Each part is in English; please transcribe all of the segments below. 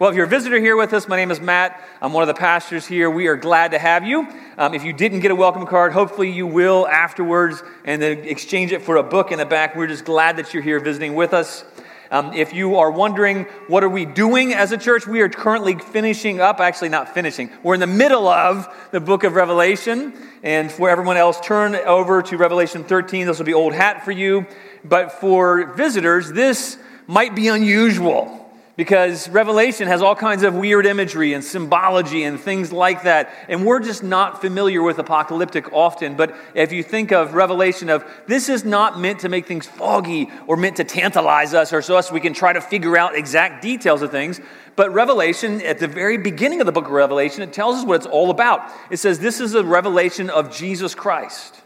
Well, if you're a visitor here with us, my name is Matt. I'm one of the pastors here. We are glad to have you. Um, if you didn't get a welcome card, hopefully you will afterwards and then exchange it for a book in the back. We're just glad that you're here visiting with us. Um, if you are wondering what are we doing as a church, we are currently finishing up, actually not finishing, we're in the middle of the book of Revelation. And for everyone else, turn over to Revelation 13. This will be old hat for you. But for visitors, this might be unusual because Revelation has all kinds of weird imagery and symbology and things like that. And we're just not familiar with apocalyptic often. But if you think of Revelation of this is not meant to make things foggy or meant to tantalize us or so us we can try to figure out exact details of things. But Revelation, at the very beginning of the book of Revelation, it tells us what it's all about. It says this is a revelation of Jesus Christ.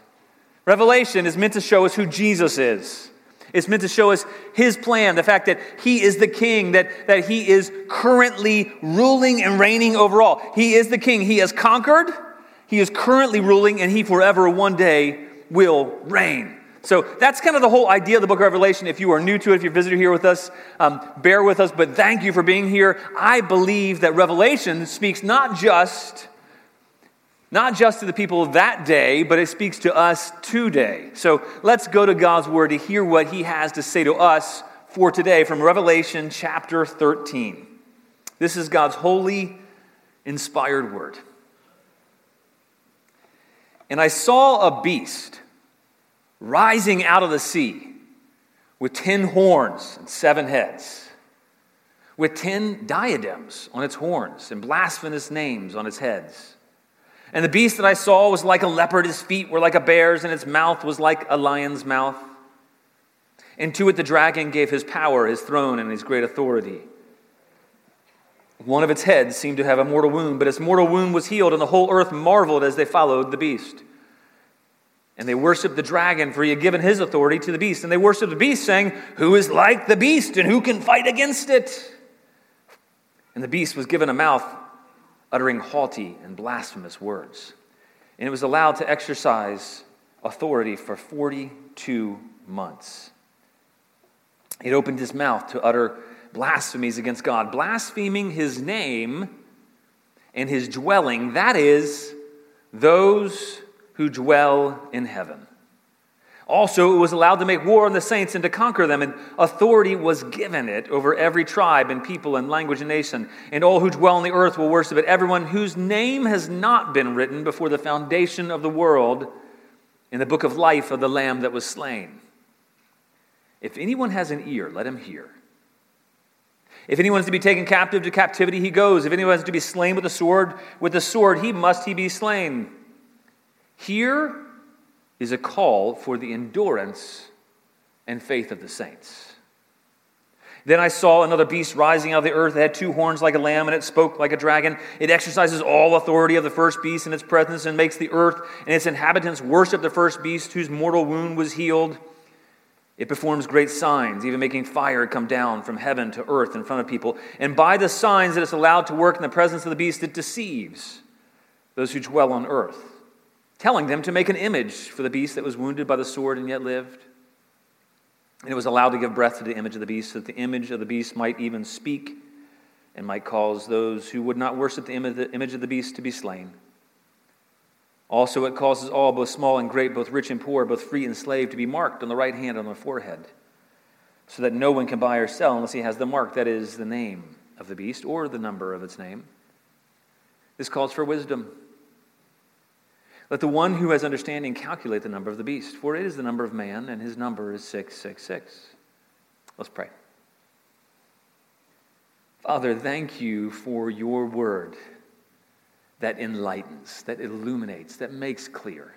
Revelation is meant to show us who Jesus is. It's meant to show us his plan, the fact that he is the king, that, that he is currently ruling and reigning over all. He is the king. He has conquered, he is currently ruling, and he forever one day will reign. So that's kind of the whole idea of the book of Revelation. If you are new to it, if you're a visitor here with us, um, bear with us, but thank you for being here. I believe that Revelation speaks not just not just to the people of that day, but it speaks to us today. So let's go to God's Word to hear what He has to say to us for today from Revelation chapter 13. This is God's holy, inspired Word. And I saw a beast rising out of the sea with ten horns and seven heads, with ten diadems on its horns and blasphemous names on its heads. And the beast that I saw was like a leopard, his feet were like a bear's, and its mouth was like a lion's mouth. And to it the dragon gave his power, his throne, and his great authority. One of its heads seemed to have a mortal wound, but its mortal wound was healed, and the whole earth marveled as they followed the beast. And they worshiped the dragon, for he had given his authority to the beast. And they worshiped the beast, saying, Who is like the beast, and who can fight against it? And the beast was given a mouth uttering haughty and blasphemous words. And it was allowed to exercise authority for 42 months. It opened his mouth to utter blasphemies against God, blaspheming his name and his dwelling, that is, those who dwell in heaven. Also, it was allowed to make war on the saints and to conquer them, and authority was given it over every tribe and people and language and nation. And all who dwell on the earth will worship it, everyone whose name has not been written before the foundation of the world in the book of life of the Lamb that was slain. If anyone has an ear, let him hear. If anyone is to be taken captive to captivity, he goes. If anyone is to be slain with the sword, with the sword, he must he be slain. Here is a call for the endurance and faith of the saints. Then I saw another beast rising out of the earth. It had two horns like a lamb, and it spoke like a dragon. It exercises all authority of the first beast in its presence and makes the earth and its inhabitants worship the first beast whose mortal wound was healed. It performs great signs, even making fire come down from heaven to earth in front of people. And by the signs that it's allowed to work in the presence of the beast, it deceives those who dwell on earth telling them to make an image for the beast that was wounded by the sword and yet lived. And it was allowed to give breath to the image of the beast, so that the image of the beast might even speak and might cause those who would not worship the image of the beast to be slain. Also, it causes all, both small and great, both rich and poor, both free and slave, to be marked on the right hand and on the forehead, so that no one can buy or sell unless he has the mark, that is, the name of the beast or the number of its name. This calls for wisdom. Let the one who has understanding calculate the number of the beast, for it is the number of man, and his number is 666. Let's pray. Father, thank you for your word that enlightens, that illuminates, that makes clear.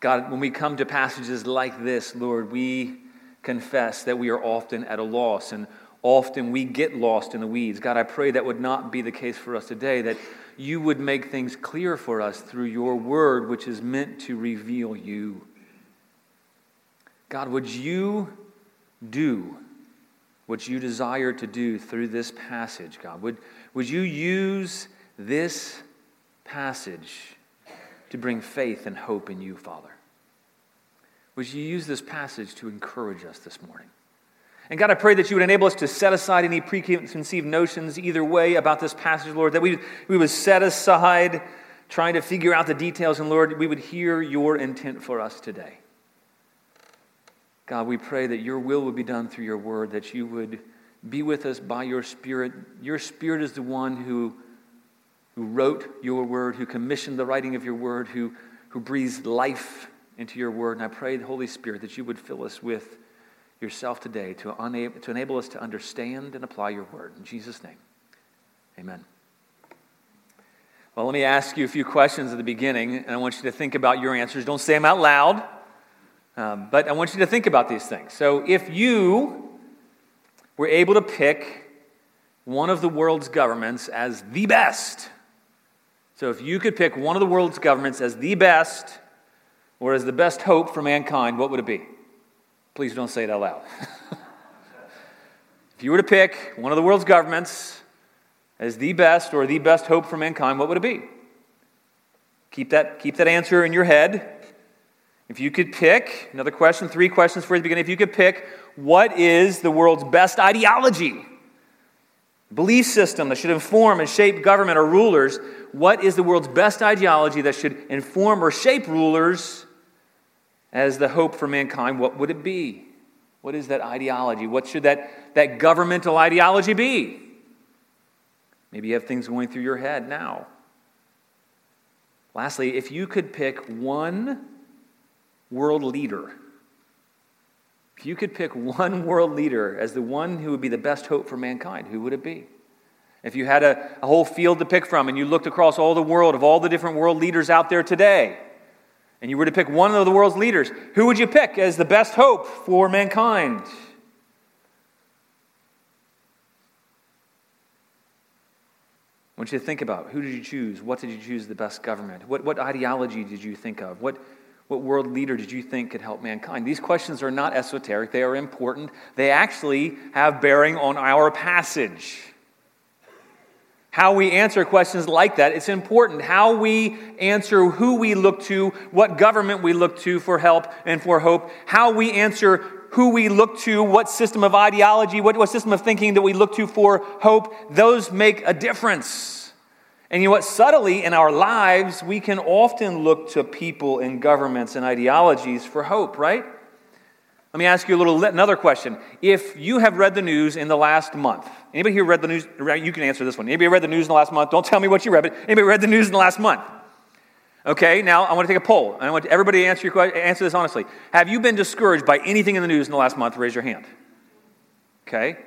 God, when we come to passages like this, Lord, we confess that we are often at a loss and often we get lost in the weeds. God, I pray that would not be the case for us today, that you would make things clear for us through your word, which is meant to reveal you. God, would you do what you desire to do through this passage, God? Would, would you use this passage to bring faith and hope in you, Father? Would you use this passage to encourage us this morning? And God, I pray that you would enable us to set aside any preconceived notions either way about this passage, Lord, that we, we would set aside trying to figure out the details, and Lord, we would hear your intent for us today. God, we pray that your will would be done through your word, that you would be with us by your Spirit. Your Spirit is the one who, who wrote your word, who commissioned the writing of your word, who, who breathes life into your word. And I pray, the Holy Spirit, that you would fill us with yourself today to, to enable us to understand and apply your word. In Jesus' name, amen. Well, let me ask you a few questions at the beginning, and I want you to think about your answers. Don't say them out loud, um, but I want you to think about these things. So, if you were able to pick one of the world's governments as the best, so if you could pick one of the world's governments as the best or as the best hope for mankind, what would it be? Please don't say it out loud. if you were to pick one of the world's governments as the best or the best hope for mankind, what would it be? Keep that, keep that answer in your head. If you could pick, another question, three questions for you at the beginning. If you could pick, what is the world's best ideology? Belief system that should inform and shape government or rulers. What is the world's best ideology that should inform or shape rulers as the hope for mankind, what would it be? What is that ideology? What should that, that governmental ideology be? Maybe you have things going through your head now. Lastly, if you could pick one world leader, if you could pick one world leader as the one who would be the best hope for mankind, who would it be? If you had a, a whole field to pick from and you looked across all the world of all the different world leaders out there today, and you were to pick one of the world's leaders, who would you pick as the best hope for mankind? I want you to think about who did you choose? What did you choose the best government? What, what ideology did you think of? What, what world leader did you think could help mankind? These questions are not esoteric, they are important. They actually have bearing on our passage how we answer questions like that. It's important how we answer who we look to, what government we look to for help and for hope, how we answer who we look to, what system of ideology, what, what system of thinking that we look to for hope. Those make a difference. And you know what? Subtly in our lives, we can often look to people and governments and ideologies for hope, right? Let me ask you a little another question. If you have read the news in the last month, anybody here read the news? You can answer this one. Anybody read the news in the last month? Don't tell me what you read, but anybody read the news in the last month? Okay, now I want to take a poll. I want everybody to answer, your, answer this honestly. Have you been discouraged by anything in the news in the last month? Raise your hand. Okay.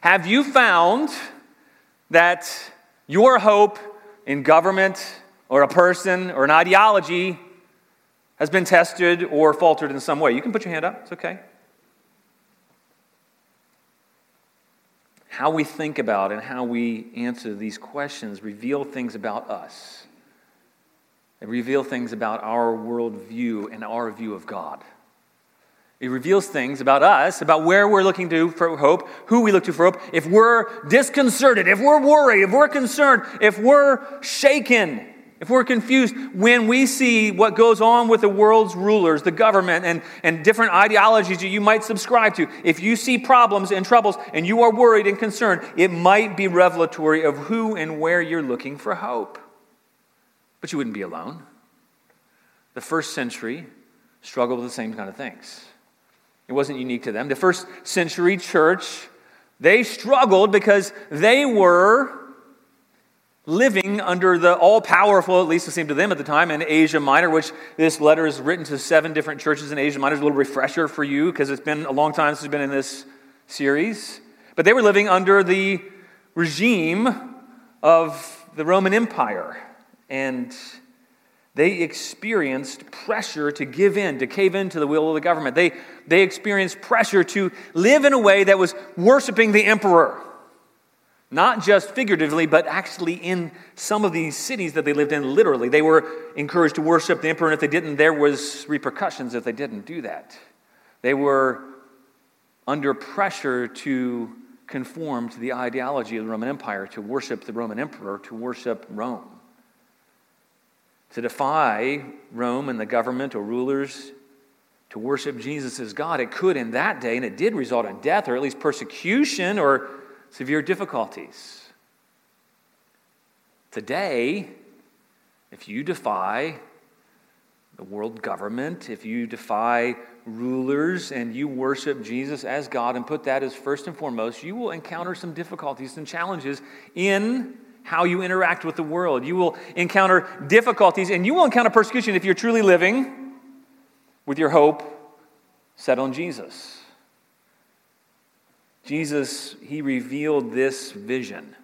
Have you found that your hope in government or a person or an ideology has been tested or faltered in some way. You can put your hand up, it's okay. How we think about and how we answer these questions reveal things about us. They reveal things about our worldview and our view of God. It reveals things about us, about where we're looking to for hope, who we look to for hope. If we're disconcerted, if we're worried, if we're concerned, if we're shaken, if we're confused when we see what goes on with the world's rulers, the government, and, and different ideologies that you might subscribe to, if you see problems and troubles and you are worried and concerned, it might be revelatory of who and where you're looking for hope. But you wouldn't be alone. The first century struggled with the same kind of things. It wasn't unique to them. The first century church, they struggled because they were living under the all powerful, at least it seemed to them at the time, in Asia Minor, which this letter is written to seven different churches in Asia Minor. It's a little refresher for you because it's been a long time since we've been in this series. But they were living under the regime of the Roman Empire. And they experienced pressure to give in, to cave in to the will of the government. They, they experienced pressure to live in a way that was worshiping the emperor. Not just figuratively, but actually in some of these cities that they lived in, literally. They were encouraged to worship the emperor, and if they didn't, there was repercussions if they didn't do that. They were under pressure to conform to the ideology of the Roman Empire, to worship the Roman emperor, to worship Rome. To defy Rome and the government or rulers to worship Jesus as God, it could in that day, and it did result in death or at least persecution or severe difficulties. Today, if you defy the world government, if you defy rulers and you worship Jesus as God and put that as first and foremost, you will encounter some difficulties and challenges in how you interact with the world. You will encounter difficulties and you will encounter persecution if you're truly living with your hope set on Jesus. Jesus, he revealed this vision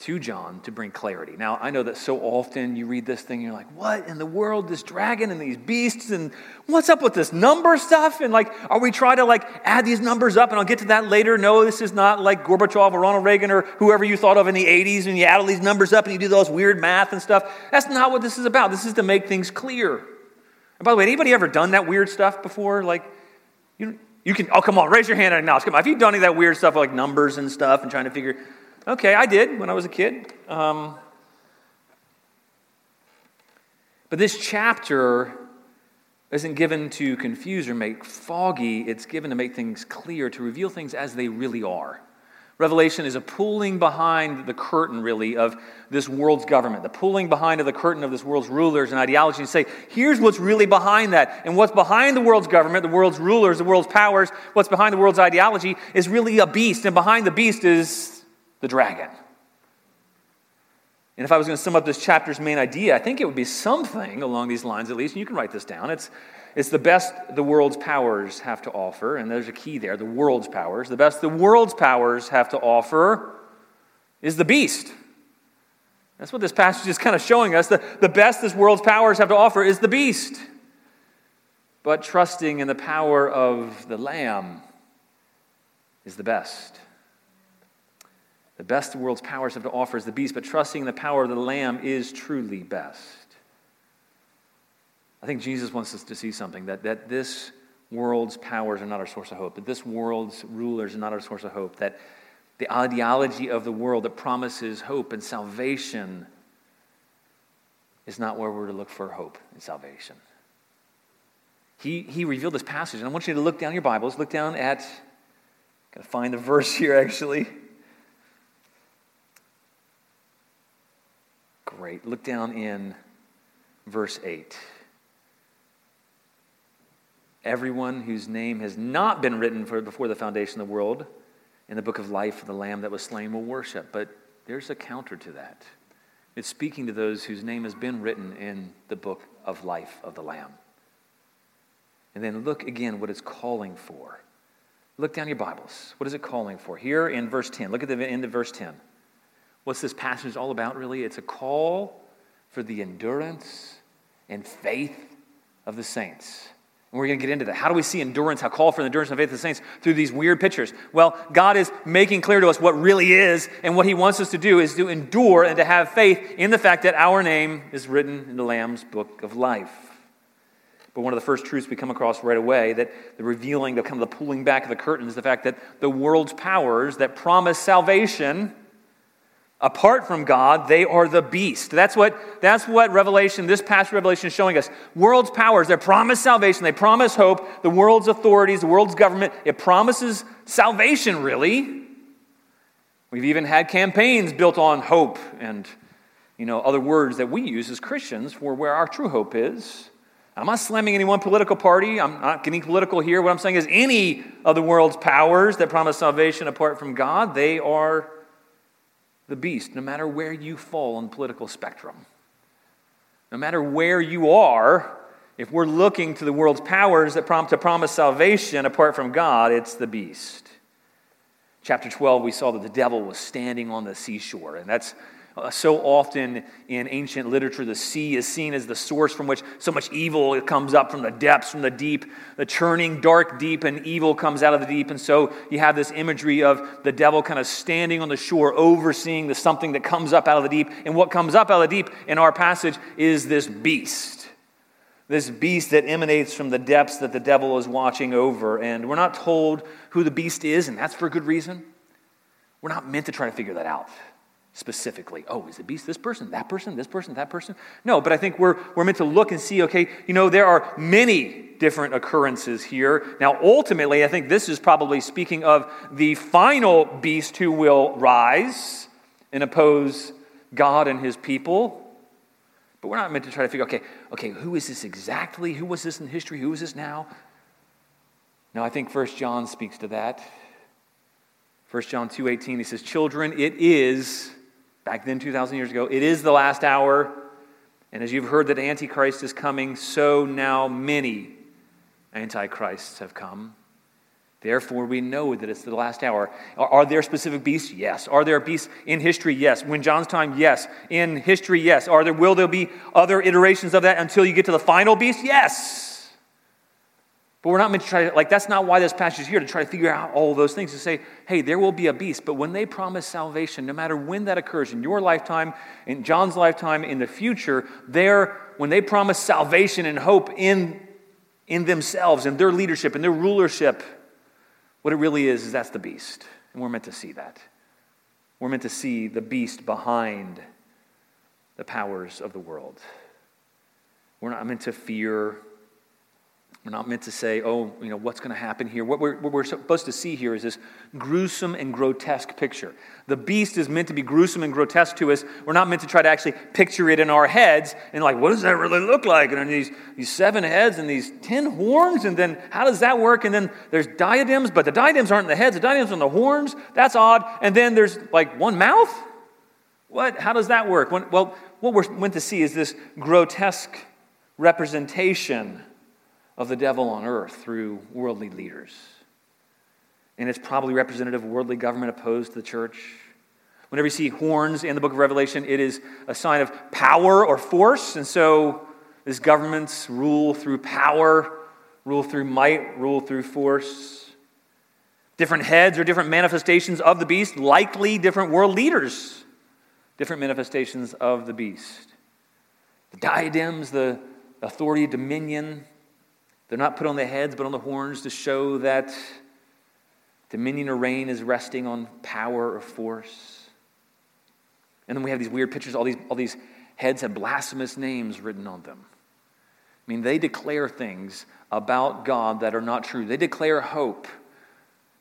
to John to bring clarity. Now, I know that so often you read this thing and you're like, what in the world? This dragon and these beasts and what's up with this number stuff? And like, are we trying to like add these numbers up? And I'll get to that later. No, this is not like Gorbachev or Ronald Reagan or whoever you thought of in the 80s and you add all these numbers up and you do those weird math and stuff. That's not what this is about. This is to make things clear. And by the way, anybody ever done that weird stuff before? Like, you, you can, oh, come on, raise your hand and acknowledge. Come on. Have you done any of that weird stuff like numbers and stuff and trying to figure, Okay, I did when I was a kid. Um, but this chapter isn't given to confuse or make foggy, it's given to make things clear, to reveal things as they really are. Revelation is a pulling behind the curtain, really, of this world's government, the pulling behind of the curtain of this world's rulers and ideology, and say, here's what's really behind that. And what's behind the world's government, the world's rulers, the world's powers, what's behind the world's ideology is really a beast. And behind the beast is the dragon. And if I was going to sum up this chapter's main idea, I think it would be something along these lines at least, and you can write this down. It's, it's the best the world's powers have to offer, and there's a key there the world's powers. The best the world's powers have to offer is the beast. That's what this passage is kind of showing us. The, the best this world's powers have to offer is the beast. But trusting in the power of the Lamb is the best. The best the world's powers have to offer is the beast, but trusting in the power of the Lamb is truly best. I think Jesus wants us to see something that, that this world's powers are not our source of hope, that this world's rulers are not our source of hope, that the ideology of the world that promises hope and salvation is not where we're to look for hope and salvation. He, he revealed this passage, and I want you to look down your Bibles, look down at, gotta find the verse here actually. Great. Look down in verse 8. Everyone whose name has not been written for before the foundation of the world in the book of life of the Lamb that was slain will worship. But there's a counter to that. It's speaking to those whose name has been written in the book of life of the Lamb. And then look again what it's calling for. Look down your Bibles. What is it calling for? Here in verse 10. Look at the end of verse 10. What's this passage all about, really? It's a call for the endurance and faith of the saints. And we're going to get into that. How do we see endurance? How call for the endurance and faith of the saints through these weird pictures? Well, God is making clear to us what really is, and what He wants us to do is to endure and to have faith in the fact that our name is written in the Lamb's book of life. But one of the first truths we come across right away that the revealing, the kind of the pulling back of the curtain is the fact that the world's powers that promise salvation Apart from God, they are the beast. That's what, that's what Revelation, this past Revelation is showing us. World's powers, they promise salvation, they promise hope. The world's authorities, the world's government, it promises salvation, really. We've even had campaigns built on hope and you know, other words that we use as Christians for where our true hope is. I'm not slamming any one political party. I'm not getting political here. What I'm saying is any of the world's powers that promise salvation apart from God, they are the beast, no matter where you fall on the political spectrum. No matter where you are, if we're looking to the world's powers that prompt to promise salvation apart from God, it's the beast. Chapter 12, we saw that the devil was standing on the seashore, and that's uh, so often in ancient literature, the sea is seen as the source from which so much evil comes up from the depths, from the deep. The churning, dark deep, and evil comes out of the deep. And so you have this imagery of the devil kind of standing on the shore, overseeing the something that comes up out of the deep. And what comes up out of the deep in our passage is this beast. This beast that emanates from the depths that the devil is watching over. And we're not told who the beast is, and that's for a good reason. We're not meant to try to figure that out. Specifically. Oh, is the beast this person, that person, this person, that person? No, but I think we're, we're meant to look and see, okay, you know, there are many different occurrences here. Now, ultimately, I think this is probably speaking of the final beast who will rise and oppose God and his people. But we're not meant to try to figure, okay, okay, who is this exactly? Who was this in history? Who is this now? No, I think First John speaks to that. 1 John 2:18 he says, "Children, it is back then 2000 years ago, it is the last hour, and as you've heard that antichrist is coming, so now many antichrists have come." Therefore, we know that it's the last hour. Are, are, there specific beasts? Yes. Are there beasts in history? Yes. When John's time? Yes. In history? Yes. Are there, will there be other iterations of that until you get to the final beast? Yes. But we're not meant to try to, like, that's not why this passage is here, to try to figure out all those things, to say, hey, there will be a beast. But when they promise salvation, no matter when that occurs, in your lifetime, in John's lifetime, in the future, there, when they promise salvation and hope in, in themselves, in their leadership, in their rulership, what it really is, is that's the beast. And we're meant to see that. We're meant to see the beast behind the powers of the world. We're not meant to fear. We're not meant to say, oh, you know, what's going to happen here. What we're, what we're supposed to see here is this gruesome and grotesque picture. The beast is meant to be gruesome and grotesque to us. We're not meant to try to actually picture it in our heads and, like, what does that really look like? And these, these seven heads and these ten horns, and then how does that work? And then there's diadems, but the diadems aren't in the heads, the diadems are in the horns. That's odd. And then there's, like, one mouth? What? How does that work? When, well, what we're meant to see is this grotesque representation of the devil on earth through worldly leaders. And it's probably representative of worldly government opposed to the church. Whenever you see horns in the book of Revelation, it is a sign of power or force. And so these governments rule through power, rule through might, rule through force. Different heads or different manifestations of the beast, likely different world leaders, different manifestations of the beast. The diadems, the authority, dominion, they're not put on the heads, but on the horns to show that dominion or reign is resting on power or force. And then we have these weird pictures. All these, all these heads have blasphemous names written on them. I mean, they declare things about God that are not true. They declare hope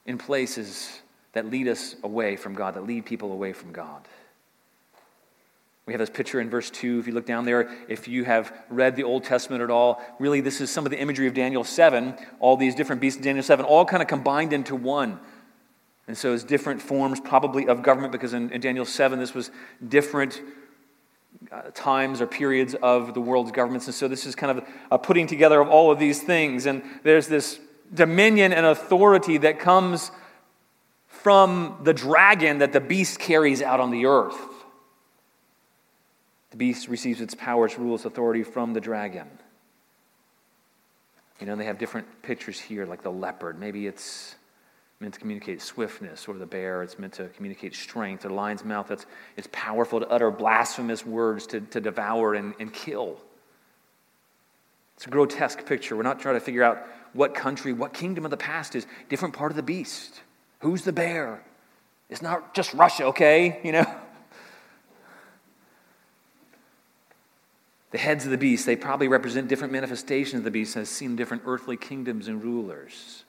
in places that lead us away from God, that lead people away from God. We have this picture in verse 2. If you look down there, if you have read the Old Testament at all, really this is some of the imagery of Daniel 7, all these different beasts in Daniel 7, all kind of combined into one. And so it's different forms, probably, of government, because in, in Daniel 7, this was different uh, times or periods of the world's governments. And so this is kind of a putting together of all of these things. And there's this dominion and authority that comes from the dragon that the beast carries out on the earth. The beast receives its power, its rule, its authority from the dragon. You know, they have different pictures here, like the leopard. Maybe it's meant to communicate swiftness, or the bear, it's meant to communicate strength, or the lion's mouth, that's, it's powerful to utter blasphemous words, to, to devour and, and kill. It's a grotesque picture. We're not trying to figure out what country, what kingdom of the past is different part of the beast. Who's the bear? It's not just Russia, okay? You know? The heads of the beast, they probably represent different manifestations of the beast as seen different earthly kingdoms and rulers.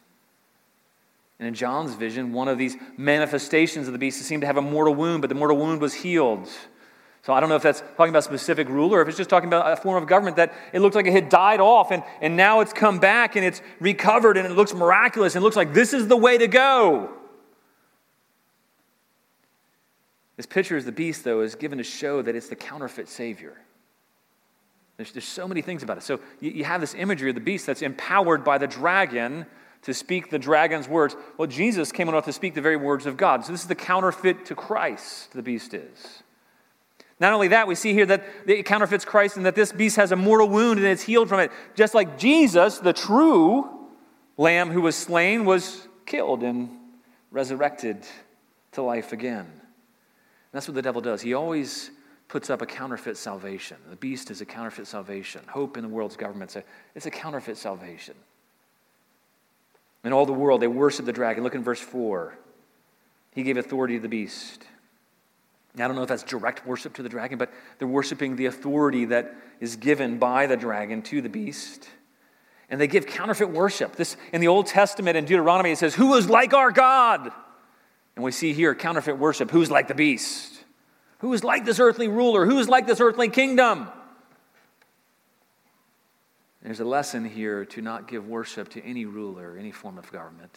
And in John's vision, one of these manifestations of the beast seemed to have a mortal wound, but the mortal wound was healed. So I don't know if that's talking about a specific ruler or if it's just talking about a form of government that it looked like it had died off and, and now it's come back and it's recovered and it looks miraculous and looks like this is the way to go. This picture of the beast, though, is given to show that it's the counterfeit Savior. There's, there's so many things about it. So you, you have this imagery of the beast that's empowered by the dragon to speak the dragon's words. Well, Jesus came on earth to speak the very words of God. So this is the counterfeit to Christ, the beast is. Not only that, we see here that it counterfeits Christ and that this beast has a mortal wound and it's healed from it. Just like Jesus, the true lamb who was slain, was killed and resurrected to life again. And that's what the devil does. He always puts up a counterfeit salvation. The beast is a counterfeit salvation. Hope in the world's government, it's a counterfeit salvation. In all the world, they worship the dragon. Look in verse 4. He gave authority to the beast. I don't know if that's direct worship to the dragon, but they're worshiping the authority that is given by the dragon to the beast. And they give counterfeit worship. This in the Old Testament in Deuteronomy it says, "Who is like our God?" And we see here counterfeit worship, who's like the beast? Who is like this earthly ruler? Who is like this earthly kingdom? There's a lesson here to not give worship to any ruler, any form of government.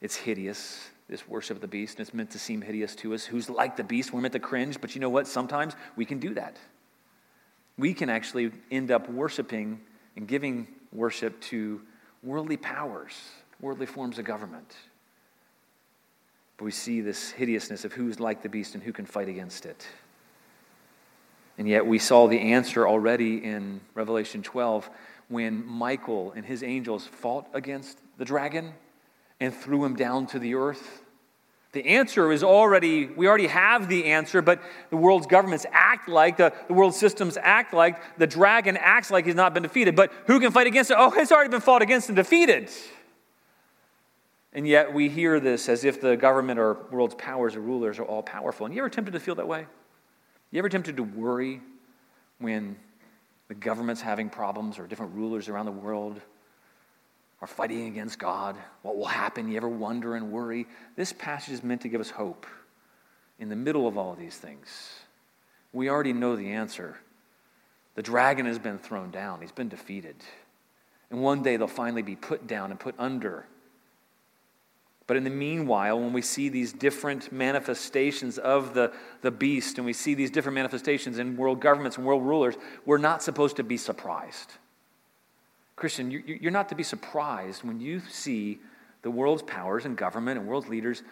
It's hideous this worship of the beast, and it's meant to seem hideous to us. Who's like the beast? We're meant to cringe, but you know what? Sometimes we can do that. We can actually end up worshiping and giving worship to worldly powers, worldly forms of government. But we see this hideousness of who's like the beast and who can fight against it. And yet we saw the answer already in Revelation 12 when Michael and his angels fought against the dragon and threw him down to the earth? The answer is already, we already have the answer, but the world's governments act like, the, the world systems act like, the dragon acts like he's not been defeated. But who can fight against it? Oh, it's already been fought against and defeated. And yet we hear this as if the government or world's powers or rulers are all powerful. And you ever tempted to feel that way? You ever tempted to worry when the government's having problems or different rulers around the world are fighting against God, what will happen? You ever wonder and worry? This passage is meant to give us hope in the middle of all of these things. We already know the answer. The dragon has been thrown down, he's been defeated. And one day they'll finally be put down and put under. But in the meanwhile, when we see these different manifestations of the, the beast and we see these different manifestations in world governments and world rulers, we're not supposed to be surprised. Christian, you're not to be surprised when you see the world's powers and government and world leaders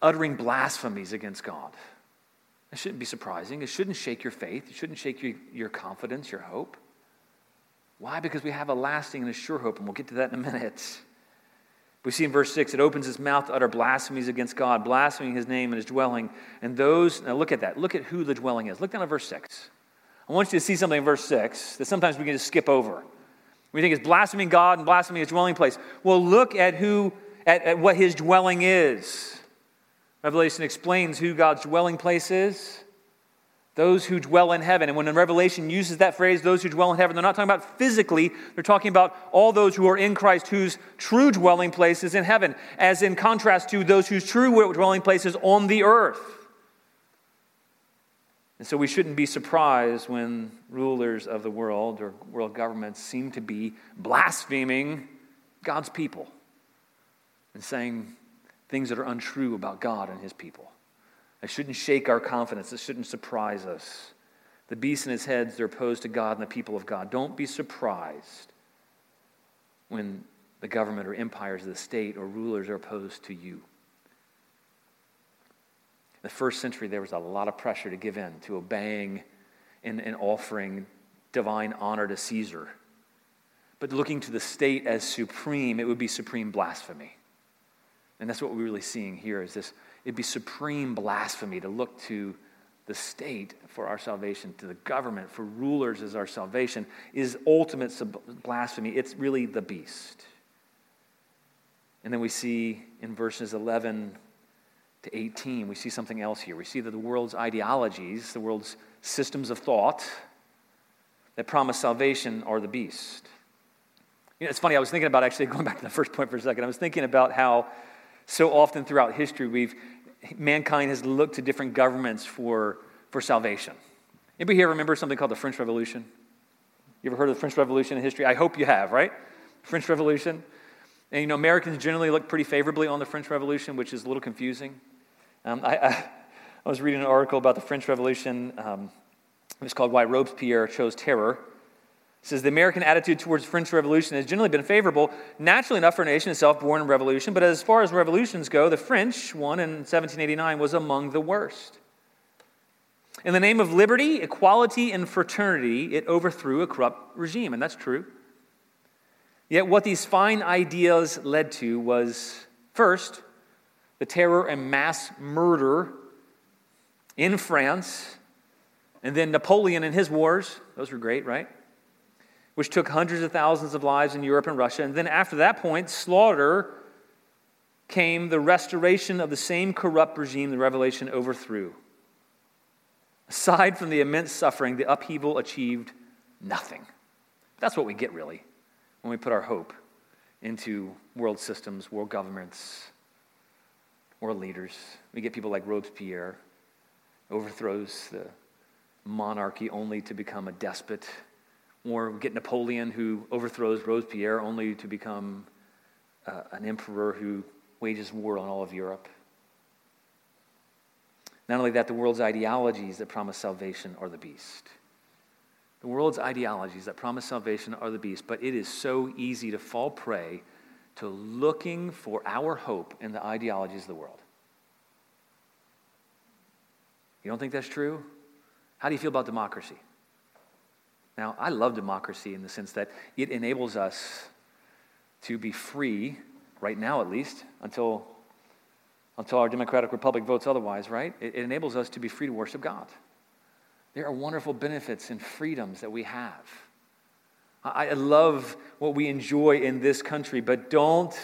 uttering blasphemies against God. It shouldn't be surprising. It shouldn't shake your faith. It shouldn't shake your, your confidence, your hope. Why? Because we have a lasting and a sure hope, and we'll get to that in a minute. We see in verse 6, it opens its mouth to utter blasphemies against God, blaspheming his name and his dwelling. And those, now look at that. Look at who the dwelling is. Look down at verse 6. I want you to see something in verse 6 that sometimes we can just skip over. We think it's blaspheming God and blaspheming his dwelling place. Well, look at who, at, at what his dwelling is. Revelation explains who God's dwelling place is. Those who dwell in heaven. And when Revelation uses that phrase, those who dwell in heaven, they're not talking about physically, they're talking about all those who are in Christ whose true dwelling place is in heaven, as in contrast to those whose true dwelling place is on the earth. And so we shouldn't be surprised when rulers of the world or world governments seem to be blaspheming God's people and saying things that are untrue about God and his people. It shouldn't shake our confidence. It shouldn't surprise us. The beasts in his heads, they're opposed to God and the people of God. Don't be surprised when the government or empires of the state or rulers are opposed to you In the first century, there was a lot of pressure to give in, to obeying and, and offering divine honor to Caesar. But looking to the state as supreme, it would be supreme blasphemy. And that's what we're really seeing here is this it'd be supreme blasphemy to look to the state for our salvation, to the government for rulers as our salvation, is ultimate blasphemy. It's really the beast. And then we see in verses 11 to 18, we see something else here. We see that the world's ideologies, the world's systems of thought that promise salvation are the beast. You know, it's funny, I was thinking about actually going back to the first point for a second. I was thinking about how so often throughout history we've mankind has looked to different governments for, for salvation. Anybody here remember something called the French Revolution? You ever heard of the French Revolution in history? I hope you have, right? French Revolution. And you know, Americans generally look pretty favorably on the French Revolution, which is a little confusing. Um, I, I, I, was reading an article about the French Revolution. Um, it was called Why Robespierre Chose Terror. Says the American attitude towards French Revolution has generally been favorable, naturally enough for a nation itself born in revolution. But as far as revolutions go, the French one in 1789 was among the worst. In the name of liberty, equality, and fraternity, it overthrew a corrupt regime, and that's true. Yet, what these fine ideas led to was first, the terror and mass murder in France, and then Napoleon and his wars. Those were great, right? Which took hundreds of thousands of lives in Europe and Russia. And then after that point, slaughter came the restoration of the same corrupt regime the Revelation overthrew. Aside from the immense suffering, the upheaval achieved nothing. That's what we get, really, when we put our hope into world systems, world governments, world leaders. We get people like Robespierre, overthrows the monarchy only to become a despot. Or we get Napoleon, who overthrows Robespierre only to become uh, an emperor who wages war on all of Europe. Not only that, the world's ideologies that promise salvation are the beast. The world's ideologies that promise salvation are the beast, but it is so easy to fall prey to looking for our hope in the ideologies of the world. You don't think that's true? How do you feel about democracy? Now, I love democracy in the sense that it enables us to be free, right now at least, until, until our democratic republic votes otherwise, right? It, it enables us to be free to worship God. There are wonderful benefits and freedoms that we have. I, I love what we enjoy in this country, but don't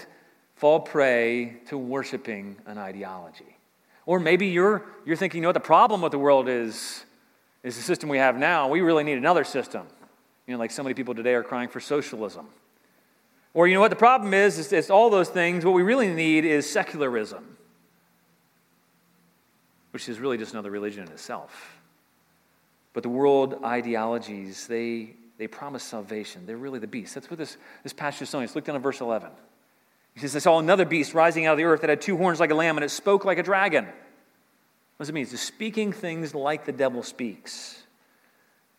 fall prey to worshiping an ideology. Or maybe you're, you're thinking, you know what the problem with the world is? Is the system we have now. We really need another system. You know, like so many people today are crying for socialism. Or you know what the problem is? It's, all those things. What we really need is secularism, which is really just another religion in itself. But the world ideologies, they, they promise salvation. They're really the beast. That's what this, this passage is telling us. Look down at verse 11. He says, I saw another beast rising out of the earth that had two horns like a lamb, and it spoke like a dragon. What does it mean? It's speaking things like the devil speaks.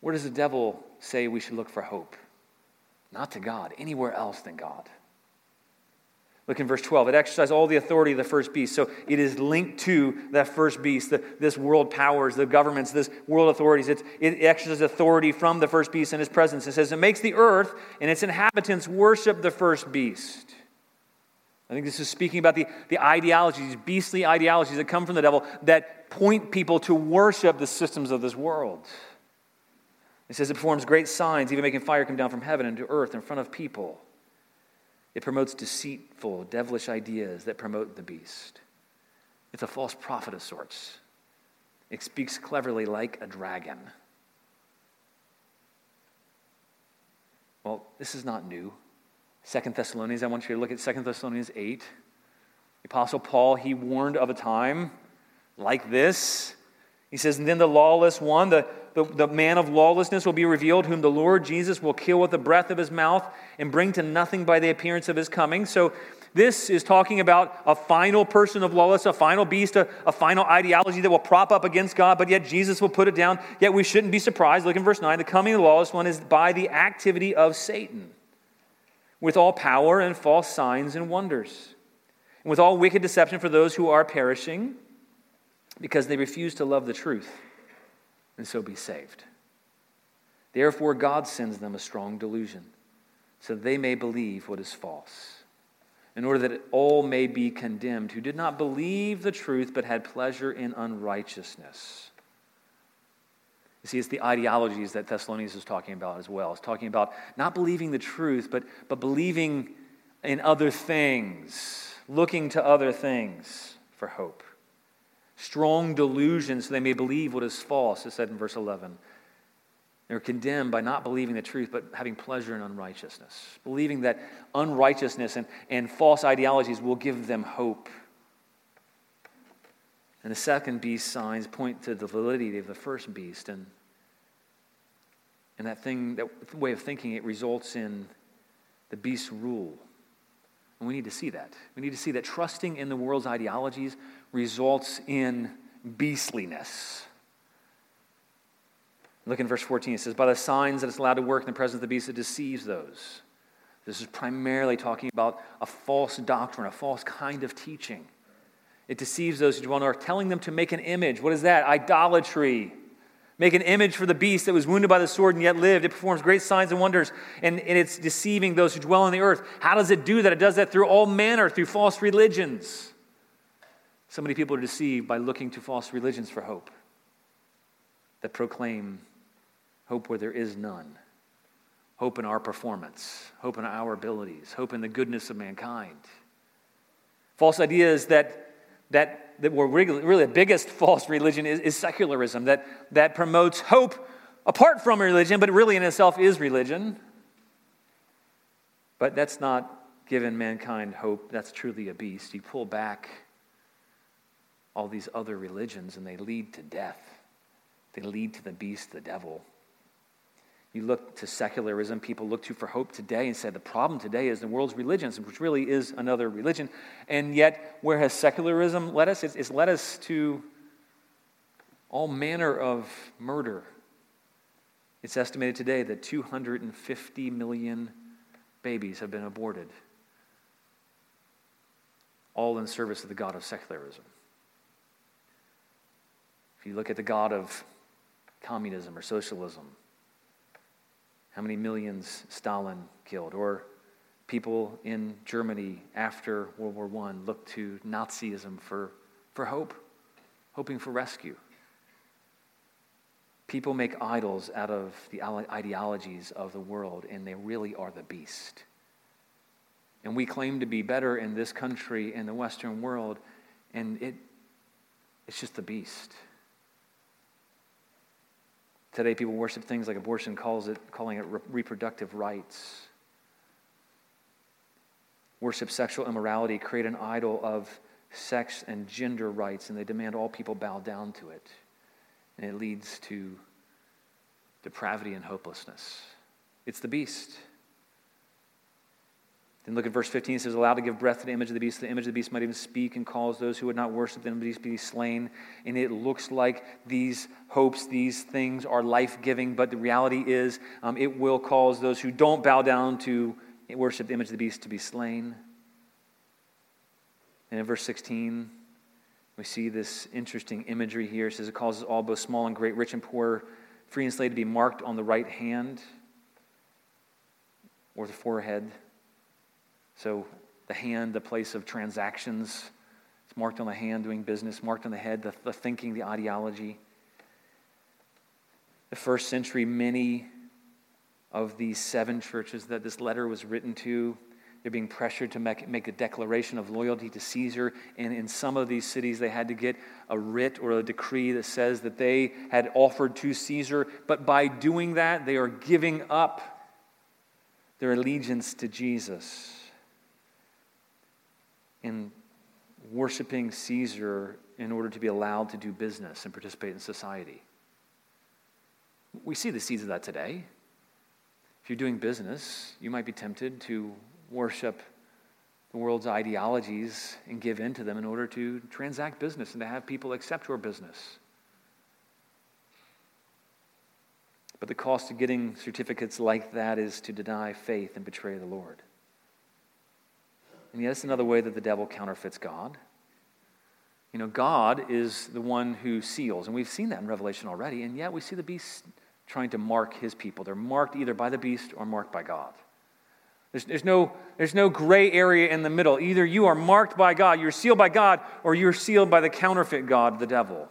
Where does the devil say we should look for hope? Not to God, anywhere else than God. Look in verse 12. It exercised all the authority of the first beast. So it is linked to that first beast, the, this world powers, the governments, this world authorities. It exercises authority from the first beast in his presence. It says it makes the earth and its inhabitants worship the first beast. I think this is speaking about the, the ideologies, these beastly ideologies that come from the devil that point people to worship the systems of this world. It says it performs great signs, even making fire come down from heaven into earth in front of people. It promotes deceitful, devilish ideas that promote the beast. It's a false prophet of sorts. It speaks cleverly like a dragon. Well, this is not new. Second Thessalonians, I want you to look at Second Thessalonians 8. The Apostle Paul, he warned of a time like this. He says, And then the lawless one, the, the, the man of lawlessness will be revealed, whom the Lord Jesus will kill with the breath of his mouth and bring to nothing by the appearance of his coming. So, this is talking about a final person of lawless, a final beast, a, a, final ideology that will prop up against God, but yet Jesus will put it down. Yet we shouldn't be surprised. Look in verse 9. The coming of the lawless one is by the activity of Satan, with all power and false signs and wonders, and with all wicked deception for those who are perishing, because they refuse to love the truth and so be saved. Therefore, God sends them a strong delusion, so that they may believe what is false, in order that all may be condemned who did not believe the truth but had pleasure in unrighteousness. You see, it's the ideologies that Thessalonians is talking about as well. It's talking about not believing the truth, but, but believing in other things, looking to other things for hope strong delusion so they may believe what is false, it said in verse 11. They're condemned by not believing the truth, but having pleasure in unrighteousness, believing that unrighteousness and, and false ideologies will give them hope. And the second beast signs point to the validity of the first beast. And, and that thing, that way of thinking, it results in the beast's rule. And we need to see that. We need to see that trusting in the world's ideologies results in beastliness. Look in verse 14. It says, By the signs that it's allowed to work in the presence of the beast, it deceives those. This is primarily talking about a false doctrine, a false kind of teaching. It deceives those who dwell on earth, telling them to make an image. What is that? Idolatry. Make an image for the beast that was wounded by the sword and yet lived. It performs great signs and wonders, and, and it's deceiving those who dwell on the earth. How does it do that? It does that through all manner, through false religions. So many people are deceived by looking to false religions for hope that proclaim hope where there is none, hope in our performance, hope in our abilities, hope in the goodness of mankind. False ideas that, that, that were really, really the biggest false religion is, is secularism, that, that promotes hope apart from religion, but really in itself is religion. But that's not given mankind hope. That's truly a beast. You pull back all these other religions and they lead to death, they lead to the beast, the devil. You look to secularism, people look to for hope today and say the problem today is the world's religions, which really is another religion. And yet, where has secularism led us? It's, it's led us to all manner of murder. It's estimated today that 250 million babies have been aborted, all in service of the God of secularism. If you look at the God of communism or socialism, how many millions Stalin killed, or people in Germany after World War I looked to Nazism for, for hope, hoping for rescue. People make idols out of the ideologies of the world, and they really are the beast. And we claim to be better in this country, in the Western world, and it, it's just the beast. Today, people worship things like abortion, calls it, calling it re- reproductive rights. Worship sexual immorality, create an idol of sex and gender rights, and they demand all people bow down to it. And it leads to depravity and hopelessness. It's the beast. Then look at verse 15. It says, Allowed to give breath to the image of the beast. The image of the beast might even speak and cause those who would not worship the beast to be slain. And it looks like these hopes, these things are life giving, but the reality is um, it will cause those who don't bow down to worship the image of the beast to be slain. And in verse 16, we see this interesting imagery here. It says, It causes all, both small and great, rich and poor, free and slave, to be marked on the right hand or the forehead so the hand, the place of transactions, it's marked on the hand, doing business, marked on the head, the, the thinking, the ideology. The first century, many of these seven churches that this letter was written to, they're being pressured to make, make a declaration of loyalty to Caesar. And in some of these cities, they had to get a writ or a decree that says that they had offered to Caesar. But by doing that, they are giving up their allegiance to Jesus in worshiping Caesar in order to be allowed to do business and participate in society. We see the seeds of that today. If you're doing business, you might be tempted to worship the world's ideologies and give in to them in order to transact business and to have people accept your business. But the cost of getting certificates like that is to deny faith and betray the Lord. And yet, it's another way that the devil counterfeits God. You know, God is the one who seals, and we've seen that in Revelation already, and yet we see the beast trying to mark his people. They're marked either by the beast or marked by God. There's, there's, no, there's no gray area in the middle. Either you are marked by God, you're sealed by God, or you're sealed by the counterfeit God, the devil.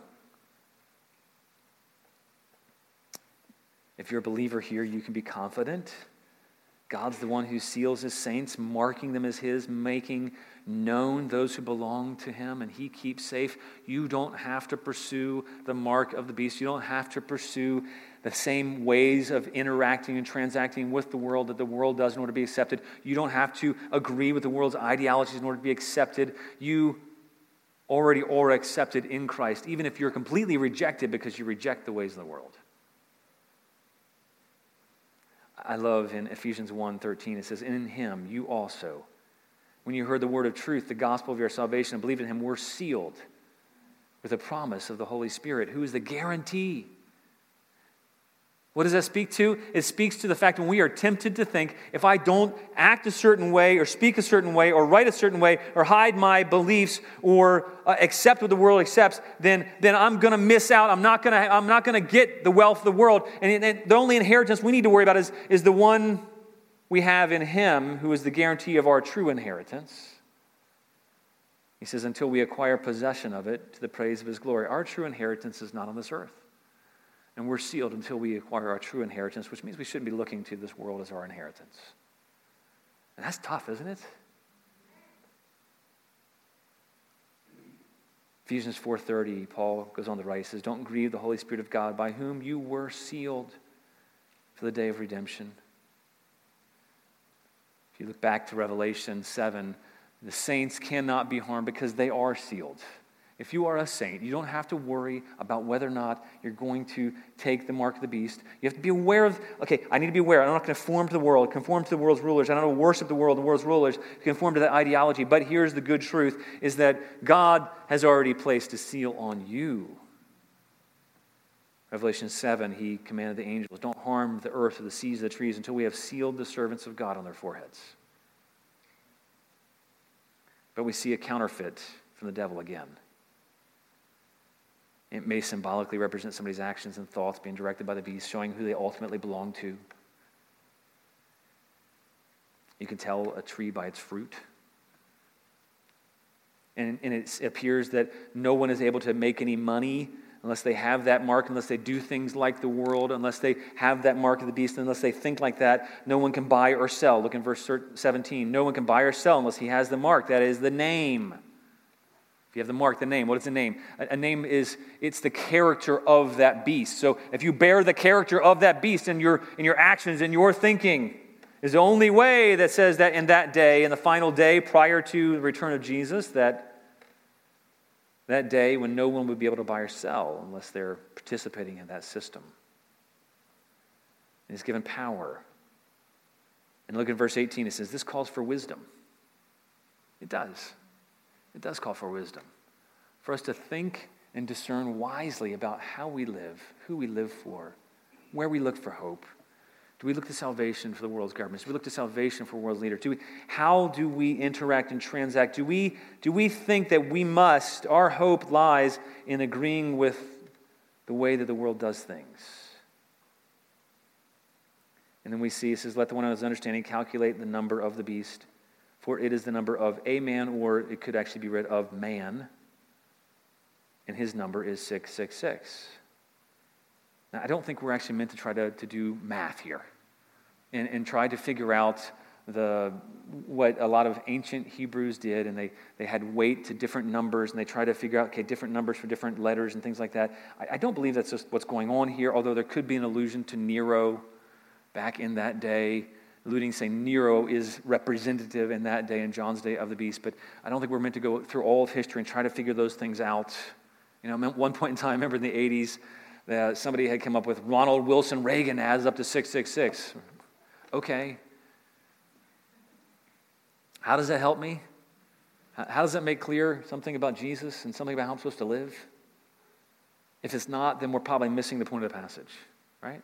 If you're a believer here, you can be confident God's the one who seals his saints, marking them as his, making known those who belong to him, and he keeps safe. You don't have to pursue the mark of the beast. You don't have to pursue the same ways of interacting and transacting with the world that the world does in order to be accepted. You don't have to agree with the world's ideologies in order to be accepted. You already are accepted in Christ, even if you're completely rejected because you reject the ways of the world. I love in Ephesians 1:13 it says in him you also when you heard the word of truth the gospel of your salvation and believed in him were sealed with the promise of the Holy Spirit who is the guarantee what does that speak to? It speaks to the fact when we are tempted to think, if I don't act a certain way, or speak a certain way, or write a certain way, or hide my beliefs, or uh, accept what the world accepts, then, then I'm going to miss out. I'm not going to get the wealth of the world. And, and the only inheritance we need to worry about is, is the one we have in Him, who is the guarantee of our true inheritance. He says, until we acquire possession of it to the praise of His glory. Our true inheritance is not on this earth. And we're sealed until we acquire our true inheritance, which means we shouldn't be looking to this world as our inheritance. And that's tough, isn't it? Ephesians 4:30, Paul goes on to write, he says, Don't grieve the Holy Spirit of God, by whom you were sealed for the day of redemption. If you look back to Revelation 7, the saints cannot be harmed because they are sealed. If you are a saint, you don't have to worry about whether or not you're going to take the mark of the beast. You have to be aware of, okay, I need to be aware. I'm not going to conform to the world, conform to the world's rulers. I don't want to worship the world, the world's rulers, conform to that ideology. But here's the good truth is that God has already placed a seal on you. Revelation 7, he commanded the angels, don't harm the earth or the seas or the trees until we have sealed the servants of God on their foreheads. But we see a counterfeit from the devil again. It may symbolically represent somebody's actions and thoughts being directed by the beast, showing who they ultimately belong to. You can tell a tree by its fruit. And, and it appears that no one is able to make any money unless they have that mark, unless they do things like the world, unless they have that mark of the beast, unless they think like that, no one can buy or sell. Look in verse 17. No one can buy or sell unless he has the mark. That is the name if you have the mark, the name, what is the name? A, a, name is, it's the character of that beast. So if you bear the character of that beast in your, in your actions, in your thinking, is the only way that says that in that day, in the final day prior to the return of Jesus, that that day when no one would be able to buy or sell unless they're participating in that system. And he's given power. And look at verse 18, it says, This calls for wisdom. It does. It does call for wisdom, for us to think and discern wisely about how we live, who we live for, where we look for hope. Do we look to salvation for the world's governments? Do we look to salvation for world's leaders? Do we, how do we interact and transact? Do we, do we think that we must, our hope lies in agreeing with the way that the world does things? And then we see, it says, Let the one who has understanding calculate the number of the beast for it is the number of a man, or it could actually be read of man, and his number is 666. Now, I don't think we're actually meant to try to, to do math here and, and try to figure out the, what a lot of ancient Hebrews did, and they, they had weight to different numbers, and they tried to figure out, okay, different numbers for different letters and things like that. I, I don't believe that's just what's going on here, although there could be an allusion to Nero back in that day alluding saying Nero is representative in that day, in John's day, of the beast. But I don't think we're meant to go through all of history and try to figure those things out. You know, at one point in time, I remember in the 80s, that uh, somebody had come up with Ronald Wilson Reagan adds up to 666. Okay. How does that help me? How does that make clear something about Jesus and something about how I'm supposed to live? If it's not, then we're probably missing the point of the passage, right?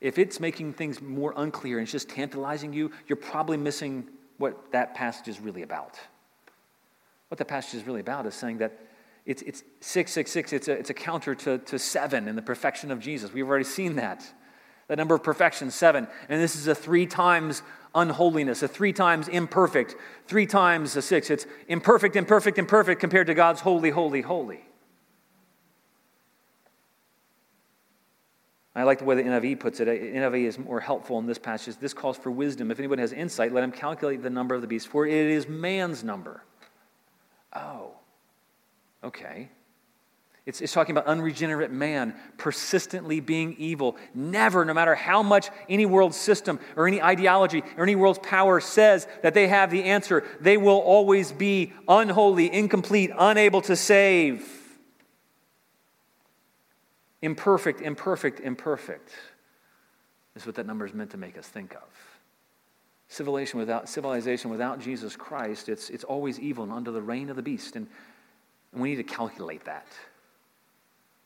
If it's making things more unclear and it's just tantalizing you, you're probably missing what that passage is really about. What that passage is really about is saying that it's, it's 666, it's a, it's a counter to, to seven in the perfection of Jesus. We've already seen that. The number of perfection, seven. And this is a three times unholiness, a three times imperfect, three times a six. It's imperfect, imperfect, imperfect compared to God's holy, holy, holy. I like the way the NIV puts it. Uh, NIV is more helpful in this passage. This calls for wisdom. If anyone has insight, let him calculate the number of the beast, for it is man's number. Oh, okay. It's, it's talking about unregenerate man persistently being evil. Never, no matter how much any world system or any ideology or any world's power says that they have the answer, they will always be unholy, incomplete, unable to save. Imperfect, imperfect, imperfect is what that number is meant to make us think of. Civilization without, civilization without Jesus Christ, it's, it's always evil and under the reign of the beast. And, and we need to calculate that.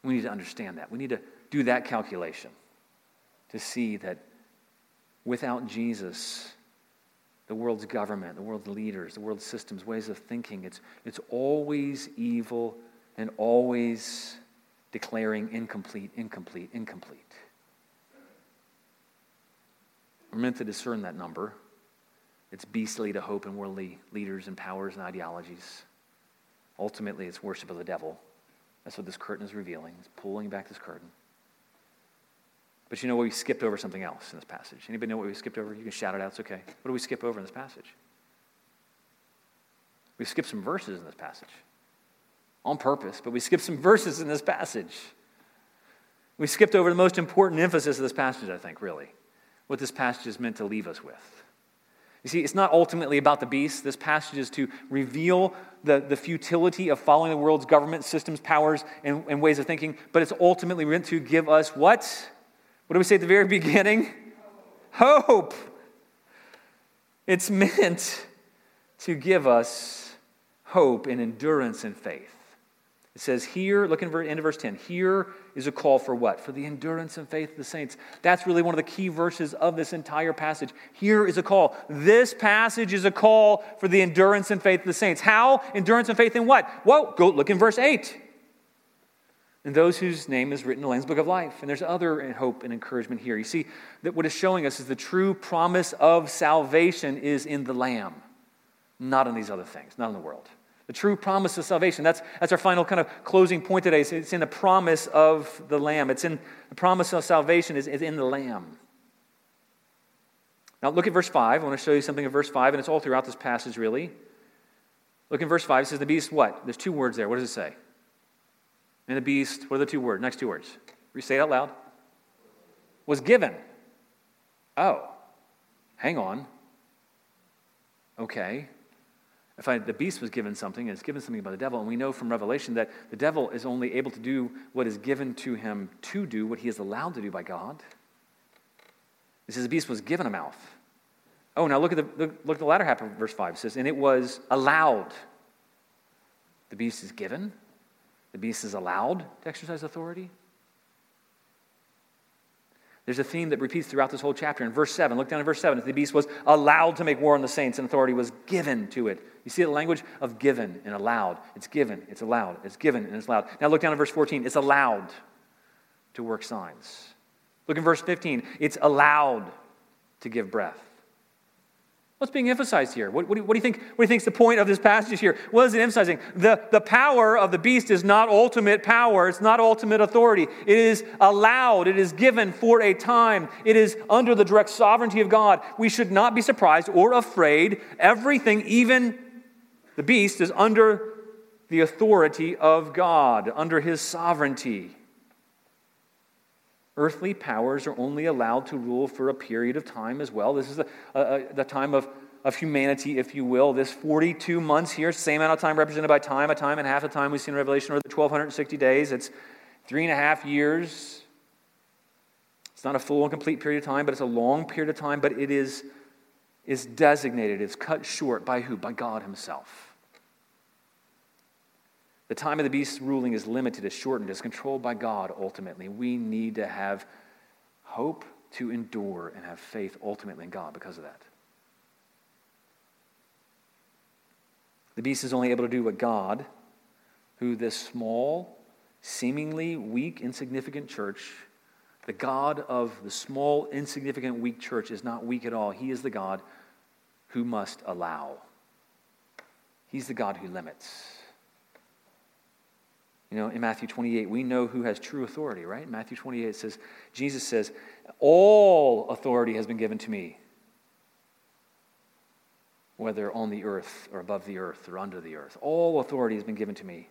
We need to understand that. We need to do that calculation to see that without Jesus, the world's government, the world's leaders, the world's systems, ways of thinking, it's, it's always evil and always declaring incomplete, incomplete, incomplete. We're meant to discern that number. It's beastly to hope in worldly leaders and powers and ideologies. Ultimately, it's worship of the devil. That's what this curtain is revealing. It's pulling back this curtain. But you know, what? we skipped over something else in this passage. Anybody know what we skipped over? You can shout it out. It's okay. What do we skip over in this passage? We skipped some verses in this passage. On purpose, but we skipped some verses in this passage. We skipped over the most important emphasis of this passage, I think, really, what this passage is meant to leave us with. You see, it's not ultimately about the beast. This passage is to reveal the, the futility of following the world's government systems, powers, and, and ways of thinking, but it's ultimately meant to give us what? What do we say at the very beginning? Hope. It's meant to give us hope and endurance and faith. It says here, look in end of verse 10, here is a call for what? For the endurance and faith of the saints. That's really one of the key verses of this entire passage. Here is a call. This passage is a call for the endurance and faith of the saints. How? Endurance and faith in what? Well, go look in verse 8. And those whose name is written in the Lamb's Book of Life. And there's other hope and encouragement here. You see, that what is showing us is the true promise of salvation is in the Lamb, not in these other things, not in the world. The true promise of salvation. That's, that's our final kind of closing point today. It's in the promise of the Lamb. It's in the promise of salvation is, is in the Lamb. Now look at verse 5. I want to show you something in verse 5, and it's all throughout this passage, really. Look in verse 5. It says, The beast, what? There's two words there. What does it say? And the beast, what are the two words? Next two words. We say it out loud. Was given. Oh, hang on. Okay. If I, the beast was given something, it's given something by the devil, and we know from Revelation that the devil is only able to do what is given to him to do, what he is allowed to do by God. It says the beast was given a mouth. Oh, now look at the, look at the latter half of verse 5. It says, and it was allowed. The beast is given. The beast is allowed to exercise authority. There's a theme that repeats throughout this whole chapter. In verse 7, look down at verse 7. The beast was allowed to make war on the saints, and authority was given to it. You see the language of given and allowed. It's given, it's allowed, it's given, and it's allowed. Now look down at verse 14. It's allowed to work signs. Look in verse 15. It's allowed to give breath. What's being emphasized here? What, what, do you, what, do you, think? What do you think is the point of this passage here? What is it emphasizing? The, the power of the beast is not ultimate power. It's not ultimate authority. It is allowed. It is given for a time. It is under the direct sovereignty of God. We should not be surprised or afraid. Everything, even the beast, is under the authority of God, under his sovereignty. Earthly powers are only allowed to rule for a period of time as well. This is the, uh, the time of, of humanity, if you will. This 42 months here, same amount of time represented by time, a time and half the time we see in Revelation, or the 1260 days. It's three and a half years. It's not a full and complete period of time, but it's a long period of time, but it is, is designated, it's cut short by who? By God Himself. The time of the beast's ruling is limited, is shortened, is controlled by God ultimately. We need to have hope to endure and have faith ultimately in God because of that. The beast is only able to do what God, who this small, seemingly weak, insignificant church, the God of the small, insignificant, weak church is not weak at all. He is the God who must allow. He's the God who limits. You know, in Matthew 28, we know who has true authority, right? Matthew 28 it says, Jesus says, All authority has been given to me, whether on the earth or above the earth or under the earth. All authority has been given to me.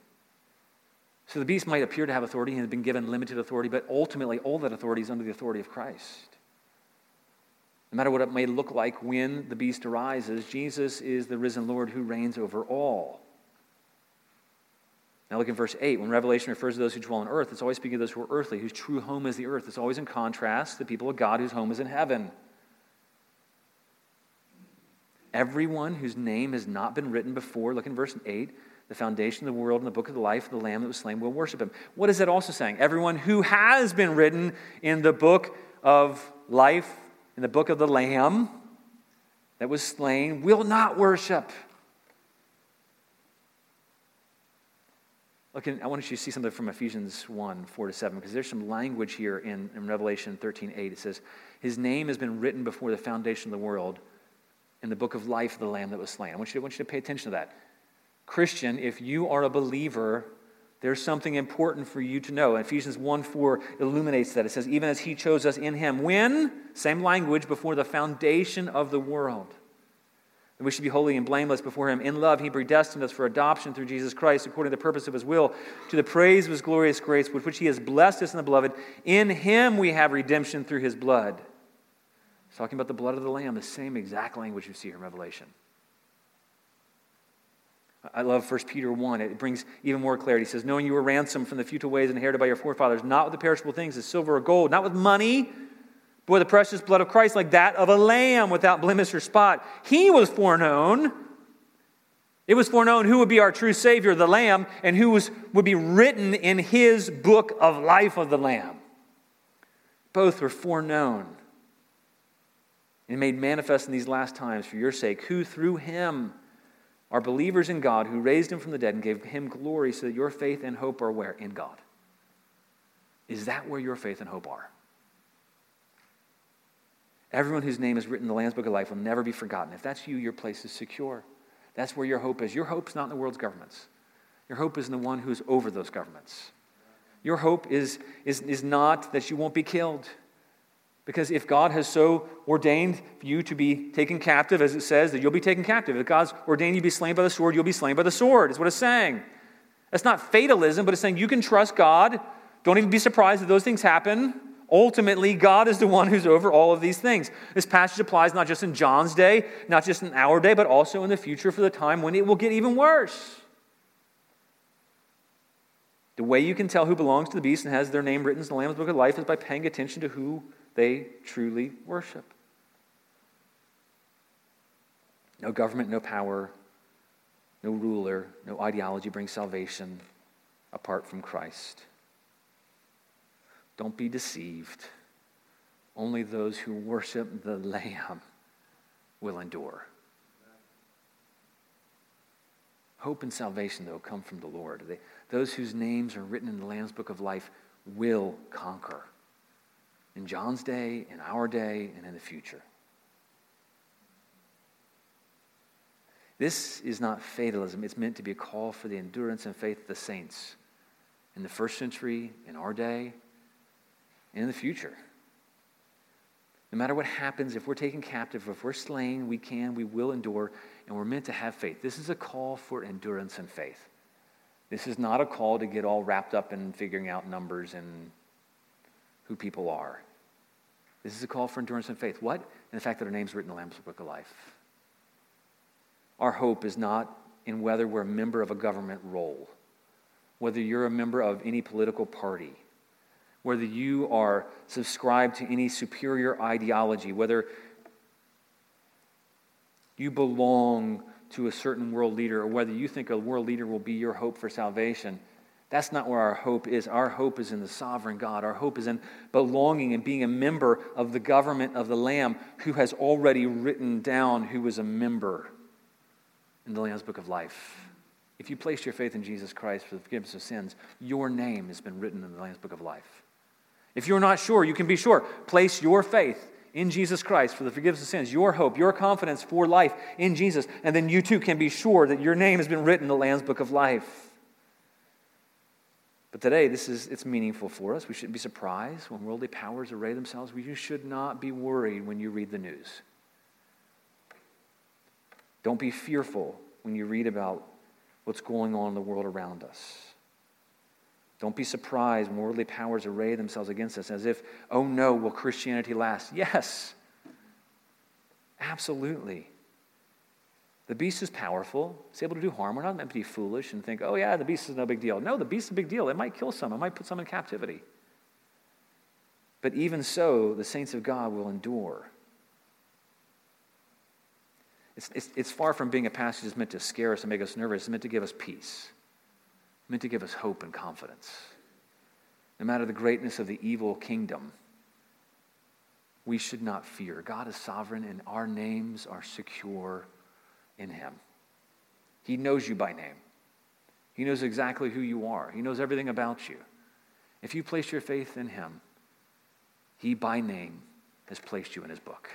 So the beast might appear to have authority and has been given limited authority, but ultimately all that authority is under the authority of Christ. No matter what it may look like when the beast arises, Jesus is the risen Lord who reigns over all. Now look at verse 8. When Revelation refers to those who dwell on earth, it's always speaking of those who are earthly, whose true home is the earth. It's always in contrast to the people of God whose home is in heaven. Everyone whose name has not been written before, look in verse 8, the foundation of the world and the book of the life of the Lamb that was slain will worship him. What is that also saying? Everyone who has been written in the book of life, in the book of the Lamb that was slain, will not worship. Look, I want you to see something from Ephesians 1 4 to 7, because there's some language here in, in Revelation 13 8. It says, His name has been written before the foundation of the world in the book of life of the Lamb that was slain. I want you, to, I want you to pay attention to that. Christian, if you are a believer, there's something important for you to know. Ephesians 1 4 illuminates that. It says, Even as He chose us in Him, when? Same language, before the foundation of the world. That we should be holy and blameless before Him. In love, He predestined us for adoption through Jesus Christ, according to the purpose of His will, to the praise of His glorious grace, with which He has blessed us in the beloved. In Him we have redemption through His blood. He's talking about the blood of the Lamb, the same exact language you see here in Revelation. I love 1 Peter 1. It brings even more clarity. He says, Knowing you were ransomed from the futile ways inherited by your forefathers, not with the perishable things as silver or gold, not with money with the precious blood of Christ, like that of a lamb without blemish or spot. He was foreknown. It was foreknown who would be our true Savior, the Lamb, and who was, would be written in his book of life of the Lamb. Both were foreknown and made manifest in these last times for your sake, who through him are believers in God, who raised him from the dead and gave him glory, so that your faith and hope are where? In God. Is that where your faith and hope are? Everyone whose name is written in the Lamb's Book of Life will never be forgotten. If that's you, your place is secure. That's where your hope is. Your hope's not in the world's governments. Your hope is in the one who's over those governments. Your hope is, is, is not that you won't be killed. Because if God has so ordained you to be taken captive, as it says, that you'll be taken captive. If God's ordained you to be slain by the sword, you'll be slain by the sword, is what it's saying. That's not fatalism, but it's saying you can trust God. Don't even be surprised that those things happen. Ultimately, God is the one who's over all of these things. This passage applies not just in John's day, not just in our day, but also in the future for the time when it will get even worse. The way you can tell who belongs to the beast and has their name written in the Lamb's Book of Life is by paying attention to who they truly worship. No government, no power, no ruler, no ideology brings salvation apart from Christ. Don't be deceived. Only those who worship the Lamb will endure. Hope and salvation, though, come from the Lord. They, those whose names are written in the Lamb's book of life will conquer in John's day, in our day, and in the future. This is not fatalism. It's meant to be a call for the endurance and faith of the saints in the first century, in our day, in the future. No matter what happens, if we're taken captive, if we're slain, we can, we will endure, and we're meant to have faith. This is a call for endurance and faith. This is not a call to get all wrapped up in figuring out numbers and who people are. This is a call for endurance and faith. What? In the fact that our name's written in the Lamb's Book of Life. Our hope is not in whether we're a member of a government role, whether you're a member of any political party, whether you are subscribed to any superior ideology, whether you belong to a certain world leader, or whether you think a world leader will be your hope for salvation. That's not where our hope is. Our hope is in the sovereign God. Our hope is in belonging and being a member of the government of the Lamb who has already written down who is a member in the Lamb's Book of Life. If you place your faith in Jesus Christ for the forgiveness of sins, your name has been written in the Lamb's Book of Life. If you're not sure, you can be sure. Place your faith in Jesus Christ for the forgiveness of sins, your hope, your confidence for life in Jesus, and then you too can be sure that your name has been written in the Lamb's Book of Life. But today, this is it's meaningful for us. We shouldn't be surprised when worldly powers array themselves. You should not be worried when you read the news. Don't be fearful when you read about what's going on in the world around us. Don't be surprised when worldly powers array themselves against us as if, oh no, will Christianity last? Yes, absolutely. The beast is powerful. It's able to do harm. We're not meant to be foolish and think, oh yeah, the beast is no big deal. No, the beast is a big deal. It might kill some, it might put some in captivity. But even so, the saints of God will endure. It's, it's, it's far from being a passage that's meant to scare us and make us nervous. It's meant to give us peace meant to give us hope and confidence. No matter the greatness of the evil kingdom, we should not fear. God is sovereign, and our names are secure in Him. He knows you by name, He knows exactly who you are, He knows everything about you. If you place your faith in Him, He by name has placed you in His book.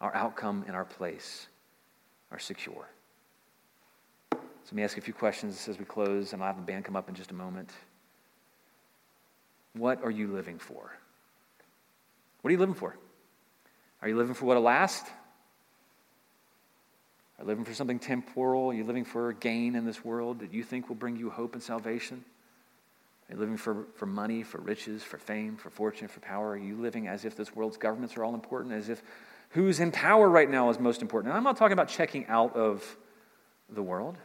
Our outcome and our place are secure. So let me ask you a few questions as we close, and I'll have the band come up in just a moment. What are you living for? What are you living for? Are you living for what'll last? Are you living for something temporal? Are you living for gain in this world that you think will bring you hope and salvation? Are you living for, for money, for riches, for fame, for fortune, for power? Are you living as if this world's governments are all important, as if who's in power right now is most important? And I'm not talking about checking out of the world,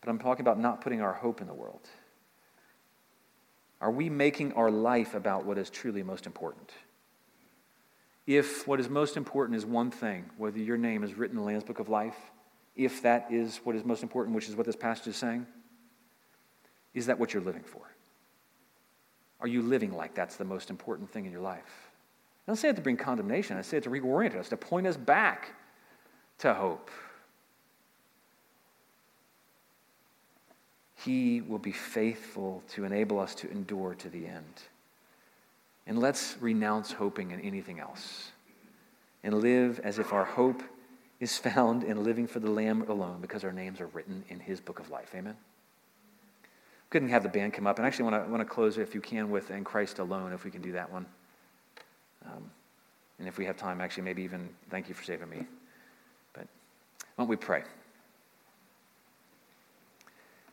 but I'm talking about not putting our hope in the world. Are we making our life about what is truly most important? If what is most important is one thing, whether your name is written in the Lamb's Book of Life, if that is what is most important, which is what this passage is saying, is that what you're living for? Are you living like that's the most important thing in your life? I don't say it to bring condemnation. I say it to reorient us, to point us back to hope. He will be faithful to enable us to endure to the end. And let's renounce hoping in anything else and live as if our hope is found in living for the Lamb alone because our names are written in His book of life. Amen? Couldn't have the band come up. And actually, want to want to close, if you can, with In Christ Alone, if we can do that one. Um, and if we have time, actually, maybe even thank you for saving me. But why don't we pray?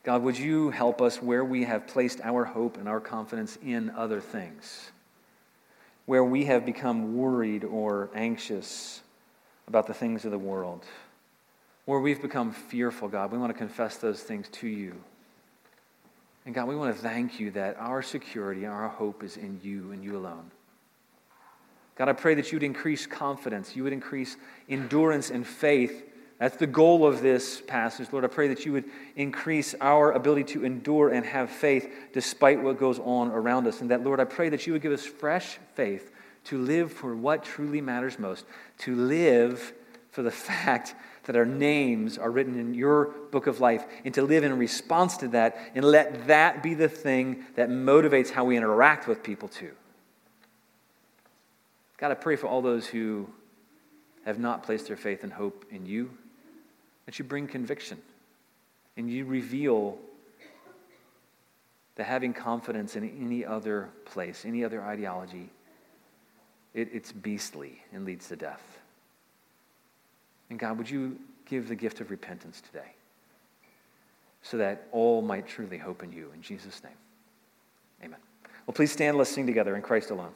God, would you help us where we have placed our hope and our confidence in other things? Where we have become worried or anxious about the things of the world? Where we've become fearful, God, we want to confess those things to you. And God, we want to thank you that our security our hope is in you and you alone. God, I pray that you would increase confidence, you would increase endurance and faith that's the goal of this passage. Lord, I pray that you would increase our ability to endure and have faith despite what goes on around us. And that, Lord, I pray that you would give us fresh faith to live for what truly matters most, to live for the fact that our names are written in your book of life, and to live in response to that, and let that be the thing that motivates how we interact with people too. God, I pray for all those who have not placed their faith and hope in you that you bring conviction and you reveal that having confidence in any other place, any other ideology, it, it's beastly and leads to death. And God, would you give the gift of repentance today so that all might truly hope in you? In Jesus' name, amen. Well, please stand, let's sing together in Christ alone.